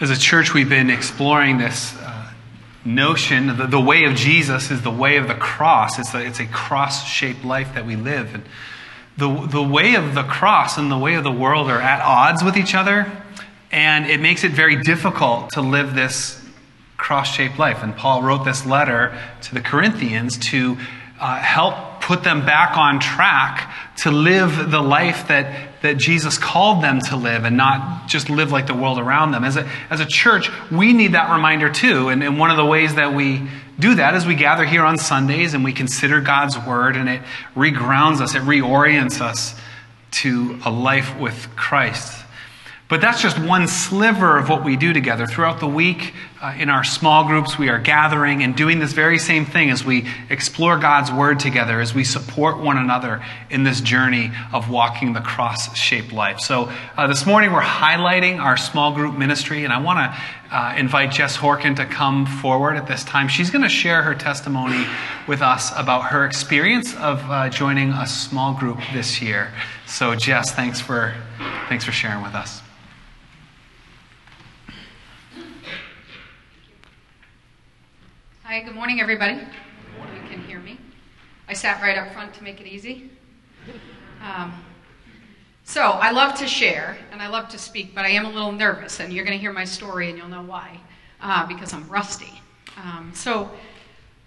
As a church, we've been exploring this uh, notion the, the way of Jesus is the way of the cross. It's a, it's a cross shaped life that we live. And the, the way of the cross and the way of the world are at odds with each other, and it makes it very difficult to live this cross shaped life. And Paul wrote this letter to the Corinthians to uh, help put them back on track to live the life that, that Jesus called them to live and not just live like the world around them. As a, as a church, we need that reminder too. And, and one of the ways that we do that is we gather here on Sundays and we consider God's word and it regrounds us, it reorients us to a life with Christ. But that's just one sliver of what we do together. Throughout the week, uh, in our small groups, we are gathering and doing this very same thing as we explore God's Word together, as we support one another in this journey of walking the cross shaped life. So uh, this morning, we're highlighting our small group ministry, and I want to uh, invite Jess Horkin to come forward at this time. She's going to share her testimony with us about her experience of uh, joining a small group this year. So, Jess, thanks for, thanks for sharing with us. Hi, good morning, everybody. You can hear me. I sat right up front to make it easy. Um, so, I love to share and I love to speak, but I am a little nervous, and you're going to hear my story and you'll know why, uh, because I'm rusty. Um, so,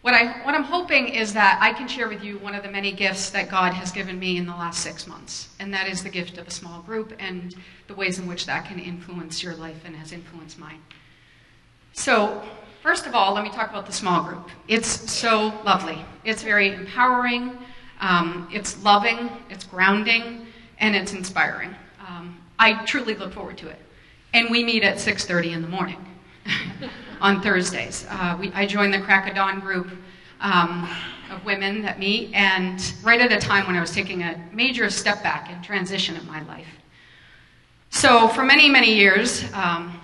what, I, what I'm hoping is that I can share with you one of the many gifts that God has given me in the last six months, and that is the gift of a small group and the ways in which that can influence your life and has influenced mine. So, First of all, let me talk about the small group. It's so lovely. It's very empowering, um, it's loving, it's grounding, and it's inspiring. Um, I truly look forward to it. And we meet at 6.30 in the morning on Thursdays. Uh, we, I joined the Crack of Dawn group um, of women that meet, and right at a time when I was taking a major step back in transition in my life. So for many, many years, um,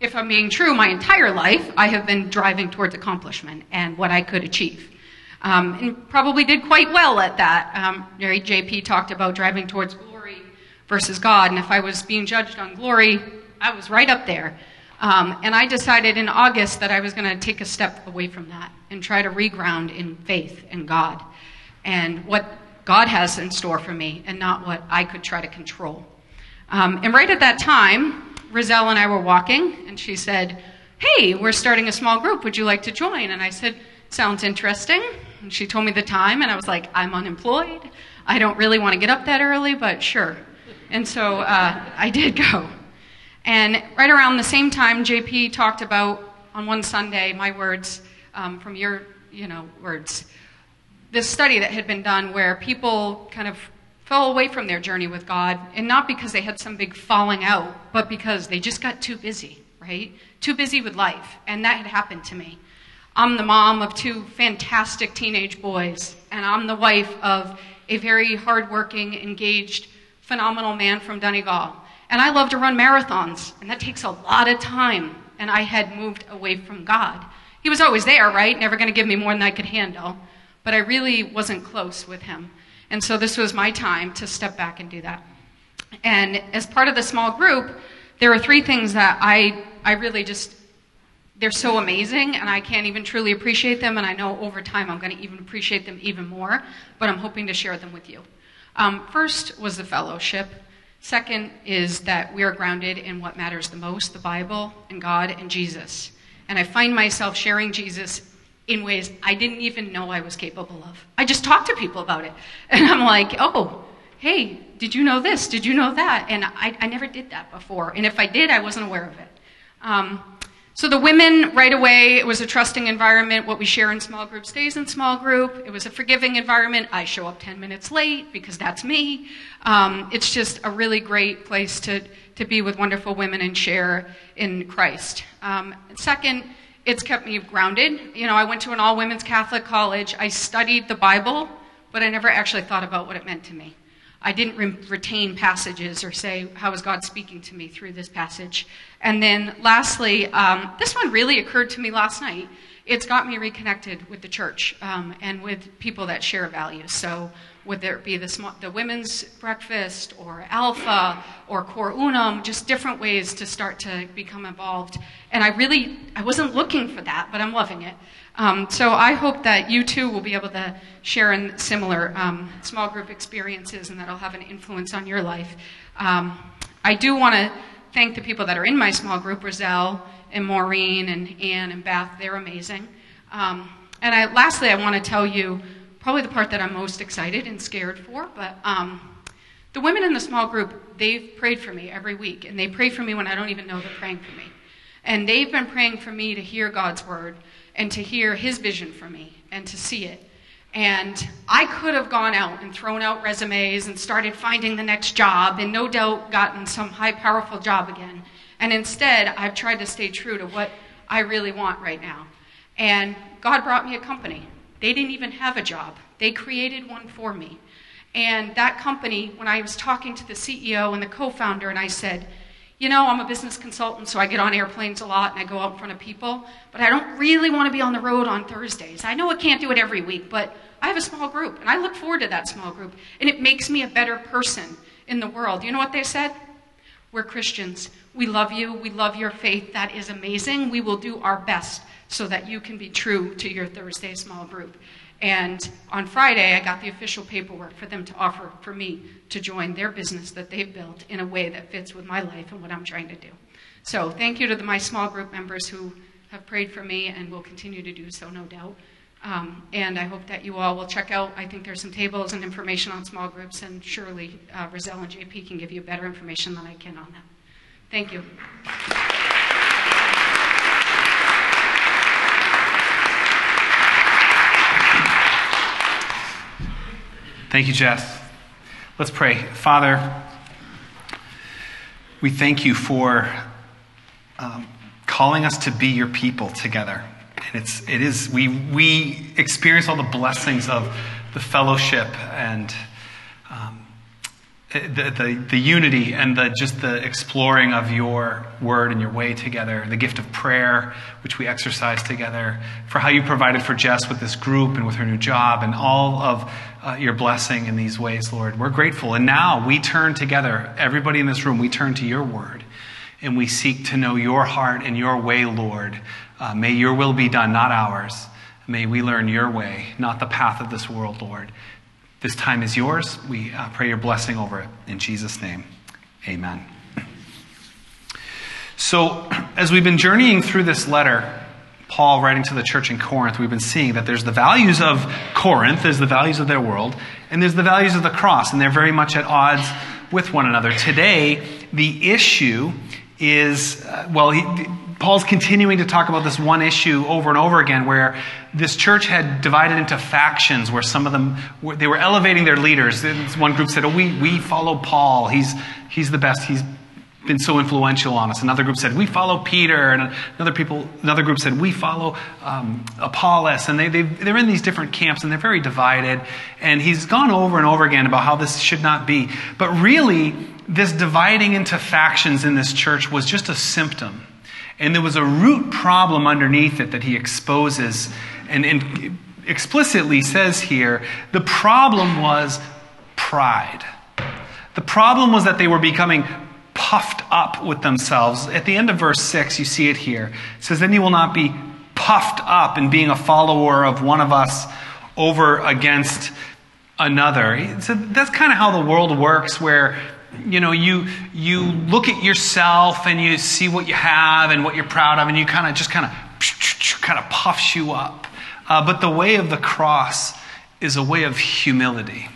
if I'm being true, my entire life, I have been driving towards accomplishment and what I could achieve. Um, and probably did quite well at that. Um, Mary JP talked about driving towards glory versus God, and if I was being judged on glory, I was right up there. Um, and I decided in August that I was going to take a step away from that and try to reground in faith and God and what God has in store for me and not what I could try to control. Um, and right at that time, Roselle and I were walking, and she said, Hey, we're starting a small group. Would you like to join? And I said, Sounds interesting. And she told me the time, and I was like, I'm unemployed. I don't really want to get up that early, but sure. And so uh, I did go. And right around the same time, JP talked about on one Sunday my words um, from your, you know, words. This study that had been done where people kind of fell away from their journey with God, and not because they had some big falling out, but because they just got too busy, right? Too busy with life. And that had happened to me. I'm the mom of two fantastic teenage boys, and I'm the wife of a very hardworking, engaged, phenomenal man from Donegal. And I love to run marathons, and that takes a lot of time. And I had moved away from God. He was always there, right? Never going to give me more than I could handle. But I really wasn't close with him. And so this was my time to step back and do that. And as part of the small group, there are three things that I, I really just, they're so amazing, and I can't even truly appreciate them. And I know over time I'm going to even appreciate them even more, but I'm hoping to share them with you. Um, first was the fellowship. Second is that we are grounded in what matters the most the Bible and God and Jesus. And I find myself sharing Jesus in ways I didn't even know I was capable of. I just talked to people about it. And I'm like, oh, hey, did you know this? Did you know that? And I, I never did that before. And if I did, I wasn't aware of it. Um, so the women, right away, it was a trusting environment. What we share in small group stays in small group. It was a forgiving environment. I show up 10 minutes late because that's me. Um, it's just a really great place to, to be with wonderful women and share in Christ. Um, second, it's kept me grounded. You know, I went to an all women's Catholic college. I studied the Bible, but I never actually thought about what it meant to me. I didn't re- retain passages or say, How is God speaking to me through this passage? And then lastly, um, this one really occurred to me last night. it's got me reconnected with the church um, and with people that share values. So, whether it be the, small, the women's breakfast or Alpha or Cor Unum, just different ways to start to become involved. And I really, I wasn't looking for that, but I'm loving it. Um, so I hope that you too will be able to share in similar um, small group experiences and that'll have an influence on your life. Um, I do want to thank the people that are in my small group, Roselle and Maureen and Anne and Beth. They're amazing. Um, and I, lastly, I want to tell you probably the part that I'm most excited and scared for, but um, the women in the small group, they've prayed for me every week, and they pray for me when I don't even know they're praying for me. And they've been praying for me to hear God's word and to hear His vision for me and to see it. And I could have gone out and thrown out resumes and started finding the next job and no doubt gotten some high, powerful job again. And instead, I've tried to stay true to what I really want right now. And God brought me a company. They didn't even have a job, they created one for me. And that company, when I was talking to the CEO and the co founder, and I said, you know, I'm a business consultant, so I get on airplanes a lot and I go out in front of people, but I don't really want to be on the road on Thursdays. I know I can't do it every week, but I have a small group, and I look forward to that small group, and it makes me a better person in the world. You know what they said? We're Christians. We love you. We love your faith. That is amazing. We will do our best so that you can be true to your Thursday small group. And on Friday, I got the official paperwork for them to offer for me to join their business that they've built in a way that fits with my life and what I'm trying to do. So, thank you to the, my small group members who have prayed for me and will continue to do so, no doubt. Um, and I hope that you all will check out. I think there's some tables and information on small groups, and surely uh, and JP can give you better information than I can on that. Thank you. Thank you, Jess. Let's pray. Father, we thank you for um, calling us to be your people together. And it's, it is, we, we experience all the blessings of the fellowship and um, the, the, the unity and the, just the exploring of your word and your way together, the gift of prayer, which we exercise together, for how you provided for Jess with this group and with her new job, and all of uh, your blessing in these ways, Lord. We're grateful. And now we turn together, everybody in this room, we turn to your word, and we seek to know your heart and your way, Lord. Uh, may your will be done, not ours. May we learn your way, not the path of this world, Lord. This time is yours. We uh, pray your blessing over it. In Jesus' name, amen. So, as we've been journeying through this letter, Paul writing to the church in Corinth, we've been seeing that there's the values of Corinth, there's the values of their world, and there's the values of the cross, and they're very much at odds with one another. Today, the issue is, uh, well, he, Paul's continuing to talk about this one issue over and over again where this church had divided into factions where some of them they were elevating their leaders. One group said, "Oh, we, we follow Paul. He's, he's the best. He's been so influential on us." Another group said, "We follow Peter." And another people another group said, "We follow um, Apollos." And they they're in these different camps and they're very divided. And he's gone over and over again about how this should not be. But really, this dividing into factions in this church was just a symptom and there was a root problem underneath it that he exposes and, and explicitly says here the problem was pride. The problem was that they were becoming puffed up with themselves. At the end of verse 6, you see it here. It says, Then you will not be puffed up in being a follower of one of us over against another. So that's kind of how the world works, where you know, you, you look at yourself and you see what you have and what you're proud of, and you kind of just kind of kind of puffs you up. Uh, but the way of the cross is a way of humility.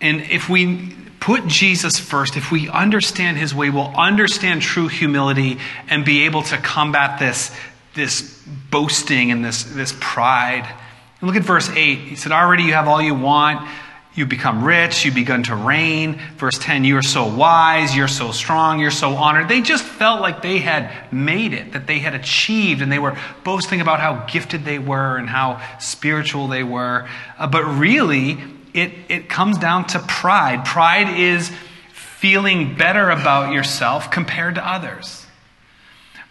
And if we put Jesus first, if we understand his way, we'll understand true humility and be able to combat this, this boasting and this, this pride. And look at verse 8. He said, Already you have all you want. You become rich, you begun to reign. Verse 10, you are so wise, you're so strong, you're so honored. They just felt like they had made it, that they had achieved, and they were boasting about how gifted they were and how spiritual they were. Uh, but really, it, it comes down to pride. Pride is feeling better about yourself compared to others.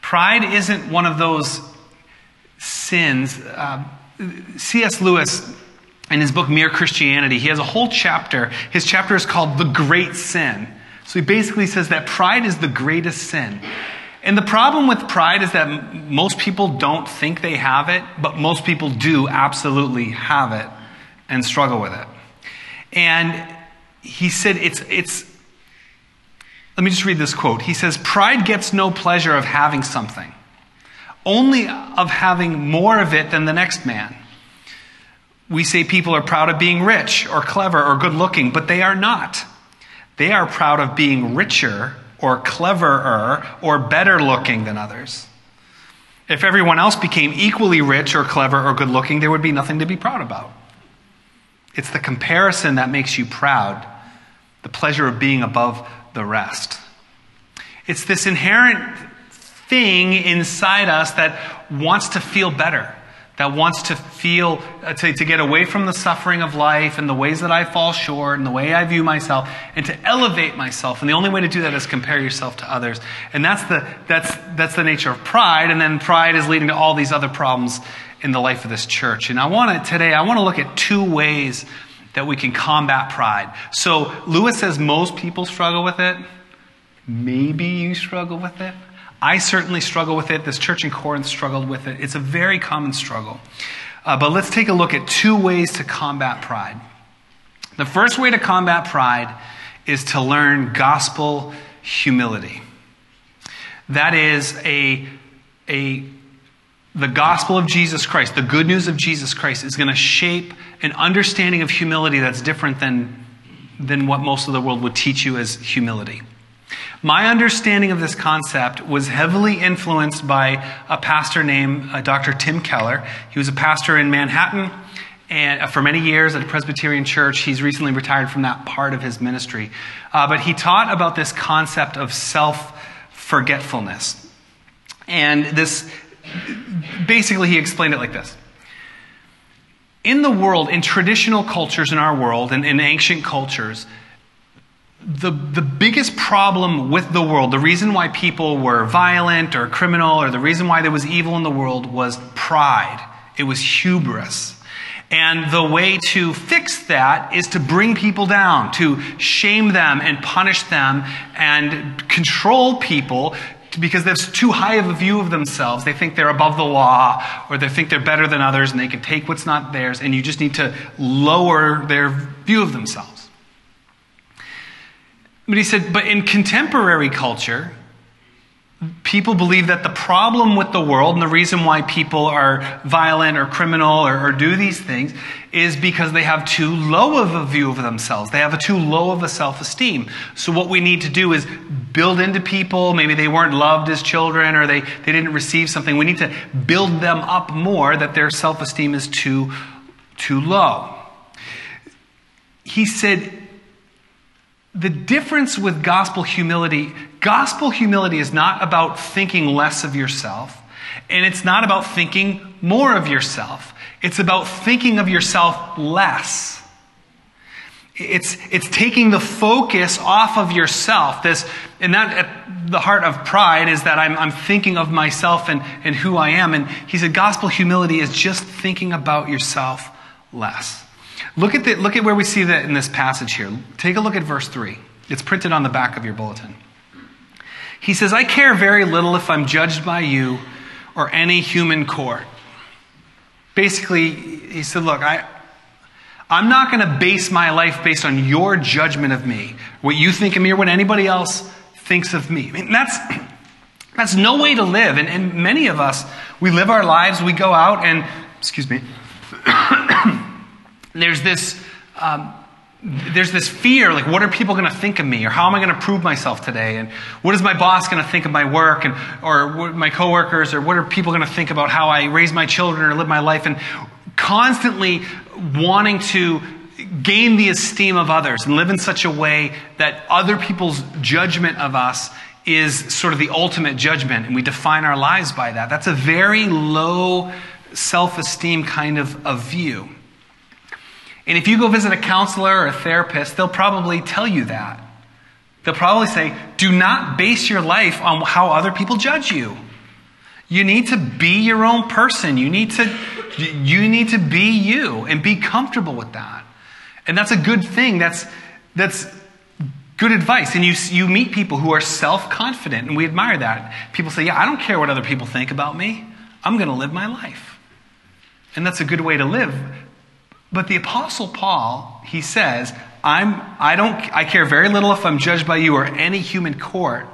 Pride isn't one of those sins, uh, C.S. Lewis, in his book Mere Christianity, he has a whole chapter. His chapter is called The Great Sin. So he basically says that pride is the greatest sin. And the problem with pride is that most people don't think they have it, but most people do absolutely have it and struggle with it. And he said it's, it's, let me just read this quote. He says, Pride gets no pleasure of having something, only of having more of it than the next man. We say people are proud of being rich or clever or good looking, but they are not. They are proud of being richer or cleverer or better looking than others. If everyone else became equally rich or clever or good looking, there would be nothing to be proud about. It's the comparison that makes you proud, the pleasure of being above the rest. It's this inherent thing inside us that wants to feel better that wants to feel, uh, to, to get away from the suffering of life and the ways that I fall short and the way I view myself and to elevate myself. And the only way to do that is compare yourself to others. And that's the, that's, that's the nature of pride. And then pride is leading to all these other problems in the life of this church. And I want to, today, I want to look at two ways that we can combat pride. So Lewis says most people struggle with it. Maybe you struggle with it. I certainly struggle with it. This church in Corinth struggled with it. It's a very common struggle. Uh, but let's take a look at two ways to combat pride. The first way to combat pride is to learn gospel humility. That is a, a the gospel of Jesus Christ, the good news of Jesus Christ, is going to shape an understanding of humility that's different than, than what most of the world would teach you as humility. My understanding of this concept was heavily influenced by a pastor named uh, Dr. Tim Keller. He was a pastor in Manhattan and uh, for many years at a Presbyterian church. He's recently retired from that part of his ministry. Uh, but he taught about this concept of self forgetfulness. And this, basically, he explained it like this. In the world, in traditional cultures in our world, and in ancient cultures, the, the biggest problem with the world, the reason why people were violent or criminal, or the reason why there was evil in the world was pride. It was hubris. And the way to fix that is to bring people down, to shame them and punish them and control people because there's too high of a view of themselves. They think they're above the law or they think they're better than others and they can take what's not theirs. And you just need to lower their view of themselves. But he said, but in contemporary culture, people believe that the problem with the world and the reason why people are violent or criminal or, or, do these things is because they have too low of a view of themselves. They have a too low of a self esteem. So, what we need to do is build into people. Maybe they weren't loved as children or they, they didn't receive something. We need to build them up more that their self esteem is too, too low. He said, the difference with gospel humility, gospel humility is not about thinking less of yourself, and it's not about thinking more of yourself. It's about thinking of yourself less. It's, it's taking the focus off of yourself. This, and that at the heart of pride is that I'm, I'm thinking of myself and, and who I am. And he said gospel humility is just thinking about yourself less. Look at, the, look at where we see that in this passage here. Take a look at verse 3. It's printed on the back of your bulletin. He says, I care very little if I'm judged by you or any human court. Basically, he said, Look, I, I'm not going to base my life based on your judgment of me, what you think of me, or what anybody else thinks of me. I mean, that's, that's no way to live. And, and many of us, we live our lives, we go out and, excuse me, there's this. Um, there's this fear like what are people going to think of me or how am i going to prove myself today and what is my boss going to think of my work and or my coworkers or what are people going to think about how i raise my children or live my life and constantly wanting to gain the esteem of others and live in such a way that other people's judgment of us is sort of the ultimate judgment and we define our lives by that that's a very low self-esteem kind of, of view and if you go visit a counselor or a therapist, they'll probably tell you that. They'll probably say, do not base your life on how other people judge you. You need to be your own person. You need to, you need to be you and be comfortable with that. And that's a good thing. That's, that's good advice. And you, you meet people who are self confident, and we admire that. People say, Yeah, I don't care what other people think about me. I'm going to live my life. And that's a good way to live. But the Apostle Paul, he says, I'm, I, don't, I care very little if I'm judged by you or any human court.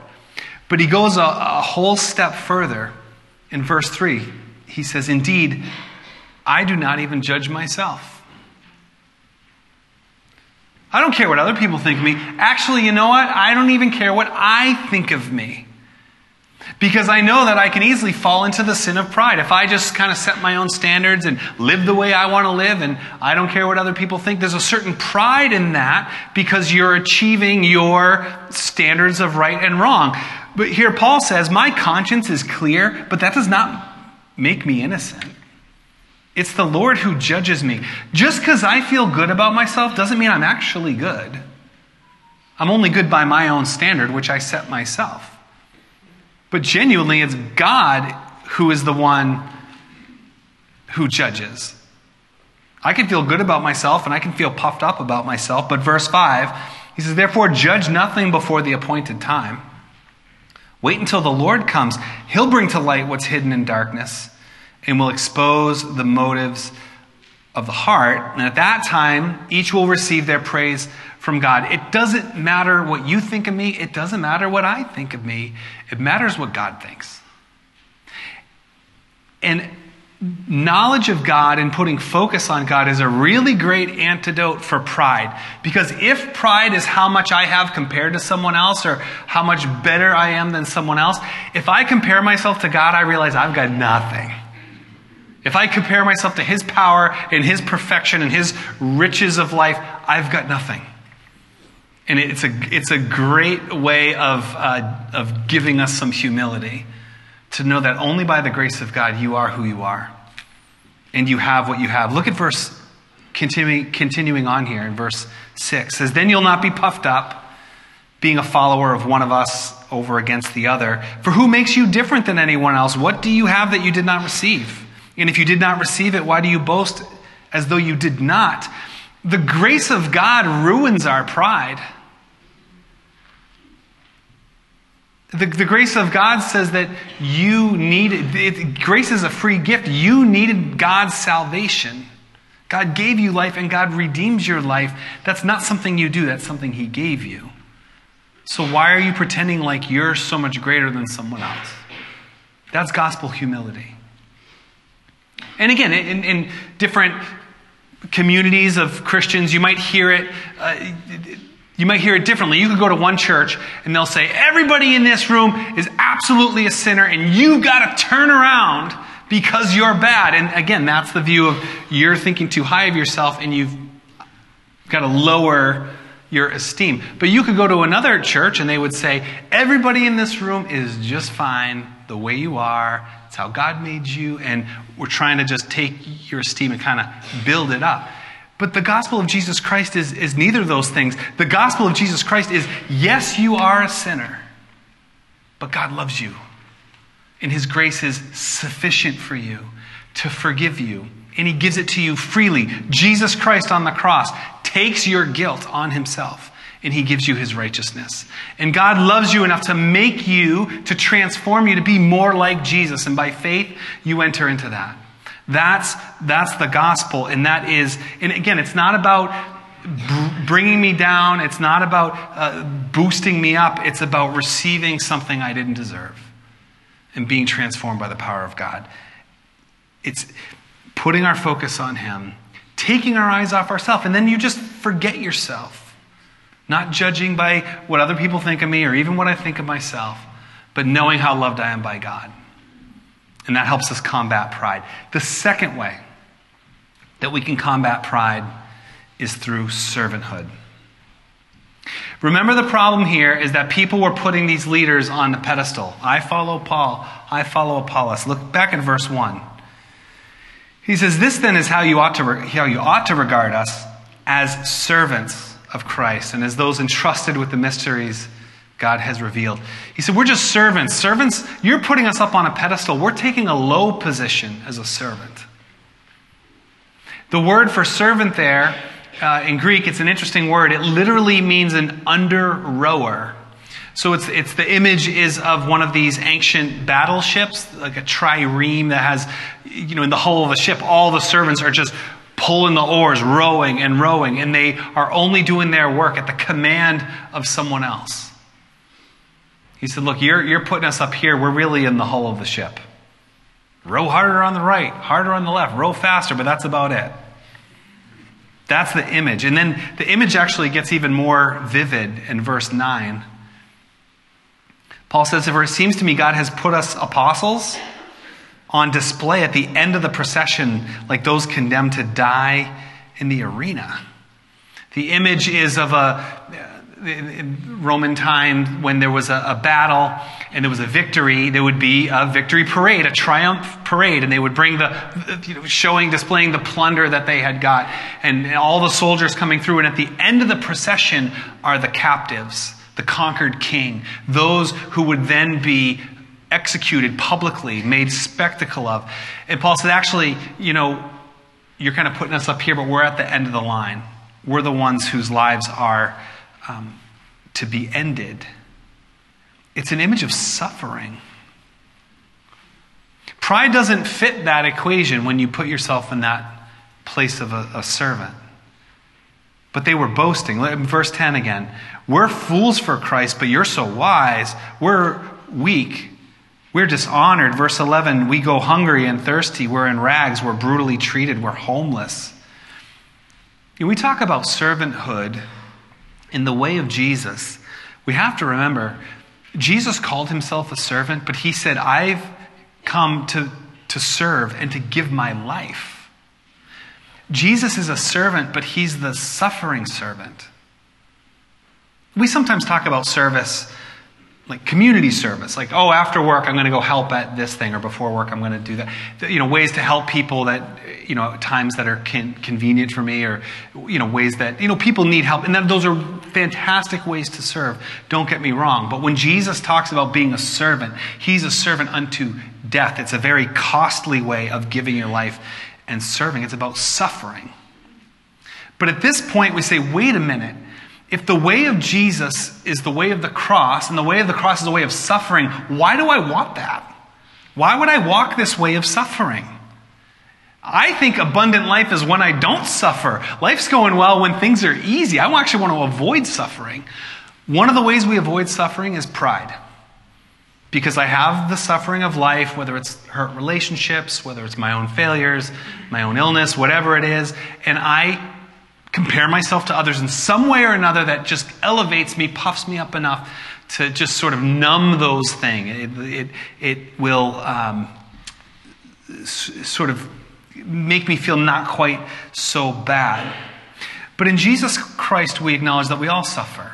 But he goes a, a whole step further. In verse 3, he says, Indeed, I do not even judge myself. I don't care what other people think of me. Actually, you know what? I don't even care what I think of me. Because I know that I can easily fall into the sin of pride. If I just kind of set my own standards and live the way I want to live and I don't care what other people think, there's a certain pride in that because you're achieving your standards of right and wrong. But here Paul says, My conscience is clear, but that does not make me innocent. It's the Lord who judges me. Just because I feel good about myself doesn't mean I'm actually good. I'm only good by my own standard, which I set myself. But genuinely, it's God who is the one who judges. I can feel good about myself and I can feel puffed up about myself, but verse 5, he says, Therefore, judge nothing before the appointed time. Wait until the Lord comes. He'll bring to light what's hidden in darkness and will expose the motives of the heart. And at that time, each will receive their praise from God. It doesn't matter what you think of me, it doesn't matter what I think of me. It matters what God thinks. And knowledge of God and putting focus on God is a really great antidote for pride. Because if pride is how much I have compared to someone else or how much better I am than someone else, if I compare myself to God, I realize I've got nothing. If I compare myself to His power and His perfection and His riches of life, I've got nothing. And it's a, it's a great way of, uh, of giving us some humility to know that only by the grace of God you are who you are. And you have what you have. Look at verse, continuing, continuing on here in verse 6. It says, Then you'll not be puffed up, being a follower of one of us over against the other. For who makes you different than anyone else? What do you have that you did not receive? And if you did not receive it, why do you boast as though you did not? The grace of God ruins our pride. The, the grace of God says that you needed, it, grace is a free gift. You needed God's salvation. God gave you life and God redeems your life. That's not something you do, that's something He gave you. So why are you pretending like you're so much greater than someone else? That's gospel humility. And again, in, in different communities of Christians, you might hear it. Uh, you might hear it differently. You could go to one church and they'll say, everybody in this room is absolutely a sinner and you've got to turn around because you're bad. And again, that's the view of you're thinking too high of yourself and you've got to lower your esteem. But you could go to another church and they would say, everybody in this room is just fine the way you are. How God made you, and we're trying to just take your esteem and kind of build it up. But the gospel of Jesus Christ is, is neither of those things. The gospel of Jesus Christ is yes, you are a sinner, but God loves you. And his grace is sufficient for you to forgive you. And he gives it to you freely. Jesus Christ on the cross takes your guilt on himself and he gives you his righteousness. And God loves you enough to make you, to transform you to be more like Jesus. And by faith, you enter into that. That's, that's the gospel. And that is, and again, it's not about bringing me down. It's not about uh, boosting me up. It's about receiving something I didn't deserve and being transformed by the power of God. It's putting our focus on him, taking our eyes off ourselves, and then you just forget yourself not judging by what other people think of me or even what I think of myself, but knowing how loved I am by God. And that helps us combat pride. The second way that we can combat pride is through servanthood. Remember, the problem here is that people were putting these leaders on the pedestal. I follow Paul, I follow Apollos. Look back at verse 1. He says, This then is how you ought to, how you ought to regard us as servants of Christ and as those entrusted with the mysteries God has revealed. He said, We're just servants. Servants, you're putting us up on a pedestal. We're taking a low position as a servant. The word for servant there uh, in Greek, it's an interesting word. It literally means an under rower. So it's, it's the image is of one of these ancient battleships, like a trireme that has, you know, in the hull of the ship, all the servants are just pulling the oars, rowing and rowing, and they are only doing their work at the command of someone else. He said, Look, you're, you're putting us up here. We're really in the hull of the ship. Row harder on the right, harder on the left, row faster, but that's about it. That's the image. And then the image actually gets even more vivid in verse 9. Paul says, For it seems to me God has put us apostles on display at the end of the procession, like those condemned to die in the arena. The image is of a in Roman time, when there was a, a, battle and there was a victory, there would be a victory parade, a triumph parade, and they would bring the, you know, showing, displaying the plunder that they had got, and, and all the soldiers coming through. And at the end of the procession are the captives, the conquered king, those who would then be executed publicly, made spectacle of. And Paul said, actually, you know, you're kind of putting us up here, but we're at the end of the line. We're the ones whose lives are um, to be ended. It's an image of suffering. Pride doesn't fit that equation when you put yourself in that place of a, a servant. But they were boasting. Verse 10 again. We're fools for Christ, but you're so wise. We're weak. We're dishonored. Verse 11, we go hungry and thirsty. We're in rags. We're brutally treated. We're homeless. we talk about servanthood in the way of Jesus. We have to remember, Jesus called himself a servant, but he said, I've come to, to serve and to give my life. Jesus is a servant, but he's the suffering servant. We sometimes talk about service like community service. Like oh after work i'm going to go help at this thing or before work i'm going to do that. You know ways to help people that you know times that are con- convenient for me or you know ways that you know people need help. And that, those are fantastic ways to serve. Don't get me wrong. But when jesus talks about being a servant he's a servant unto death. It's a very costly way of giving your life and serving. It's about suffering. But at this point we say wait a minute if the way of Jesus is the way of the cross, and the way of the cross is the way of suffering, why do I want that? Why would I walk this way of suffering? I think abundant life is when I don't suffer. Life's going well when things are easy. I actually want to avoid suffering. One of the ways we avoid suffering is pride. Because I have the suffering of life, whether it's hurt relationships, whether it's my own failures, my own illness, whatever it is, and I compare myself to others in some way or another that just elevates me, puffs me up enough to just sort of numb those things. It, it, it will um, s- sort of make me feel not quite so bad. But in Jesus Christ, we acknowledge that we all suffer.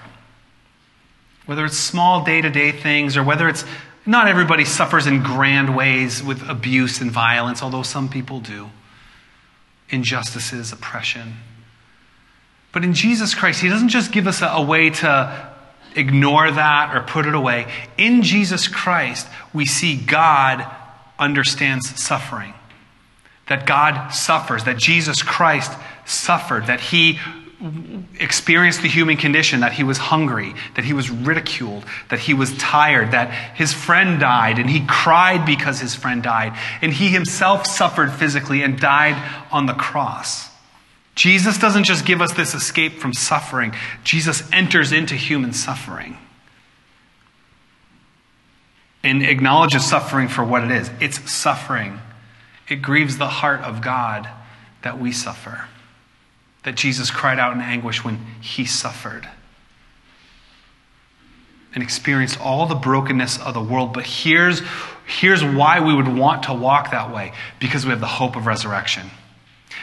Whether it's small day to day things or whether it's not everybody suffers in grand ways with abuse and violence, although some people do. Injustices, oppression. But in Jesus Christ, He doesn't just give us a, a way to ignore that or put it away. In Jesus Christ, we see God understands suffering. That God suffers, that Jesus Christ suffered, that He experienced the human condition, that He was hungry, that He was ridiculed, that He was tired, that His friend died, and He cried because His friend died, and He Himself suffered physically and died on the cross. Jesus doesn't just give us this escape from suffering, Jesus enters into human suffering and acknowledges suffering for what it is. It's suffering. It grieves the heart of God that we suffer, that Jesus cried out in anguish when he suffered and experienced all the brokenness of the world. But here's, here's why we would want to walk that way because we have the hope of resurrection.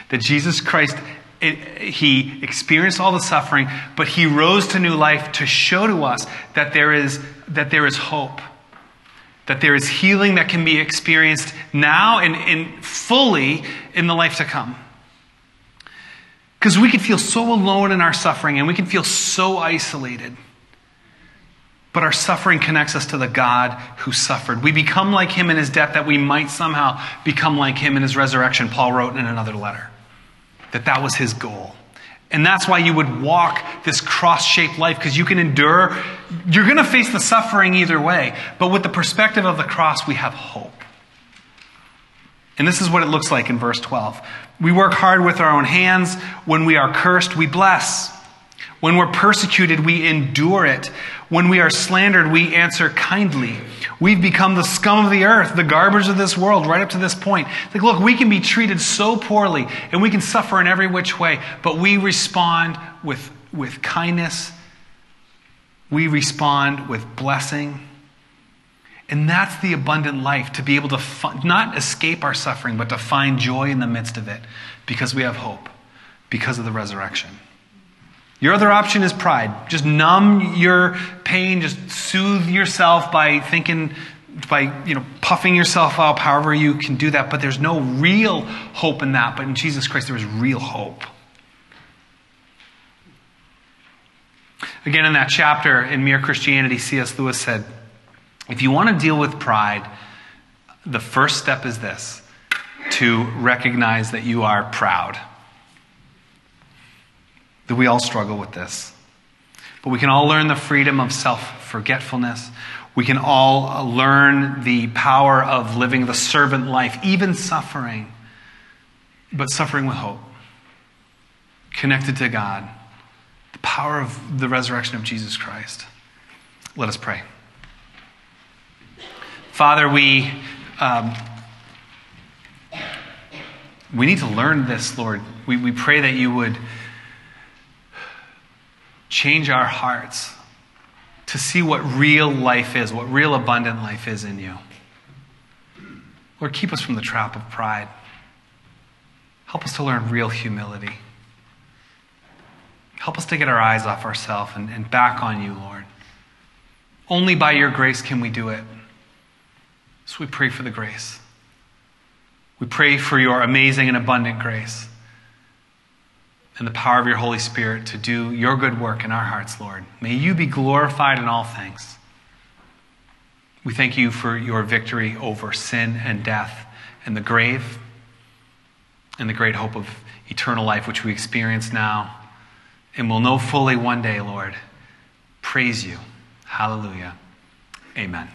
That Jesus Christ it, he experienced all the suffering, but he rose to new life to show to us that there is, that there is hope, that there is healing that can be experienced now and, and fully in the life to come. Because we can feel so alone in our suffering and we can feel so isolated. But our suffering connects us to the God who suffered. We become like him in his death that we might somehow become like him in his resurrection, Paul wrote in another letter. That that was his goal. And that's why you would walk this cross shaped life, because you can endure. You're going to face the suffering either way. But with the perspective of the cross, we have hope. And this is what it looks like in verse 12. We work hard with our own hands. When we are cursed, we bless. When we're persecuted, we endure it. When we are slandered, we answer kindly. We've become the scum of the earth, the garbage of this world, right up to this point. Like, look, we can be treated so poorly and we can suffer in every which way, but we respond with, with kindness. We respond with blessing. And that's the abundant life to be able to not escape our suffering, but to find joy in the midst of it because we have hope, because of the resurrection. Your other option is pride. Just numb your pain, just soothe yourself by thinking, by you know, puffing yourself up, however you can do that. But there's no real hope in that. But in Jesus Christ, there is real hope. Again, in that chapter in Mere Christianity, C.S. Lewis said, if you want to deal with pride, the first step is this to recognize that you are proud that we all struggle with this. But we can all learn the freedom of self forgetfulness. We can all learn the power of living the servant life, even suffering, but suffering with hope, connected to God, the power of the resurrection of Jesus Christ. Let us pray. Father, we, um, we need to learn this, Lord. We, we pray that you would change our hearts to see what real life is, what real abundant life is in you. Lord, keep us from the trap of pride. Help us to learn real humility. Help us to get our eyes off ourselves and, and back on you, Lord. Only by your grace can we do it. So we pray for the grace. We pray for your amazing and abundant grace and the power of your Holy Spirit to do your good work in our hearts, Lord. May you be glorified in all things. We thank you for your victory over sin and death and the grave and the great hope of eternal life, which we experience now and will know fully one day, Lord. Praise you. Hallelujah. Amen.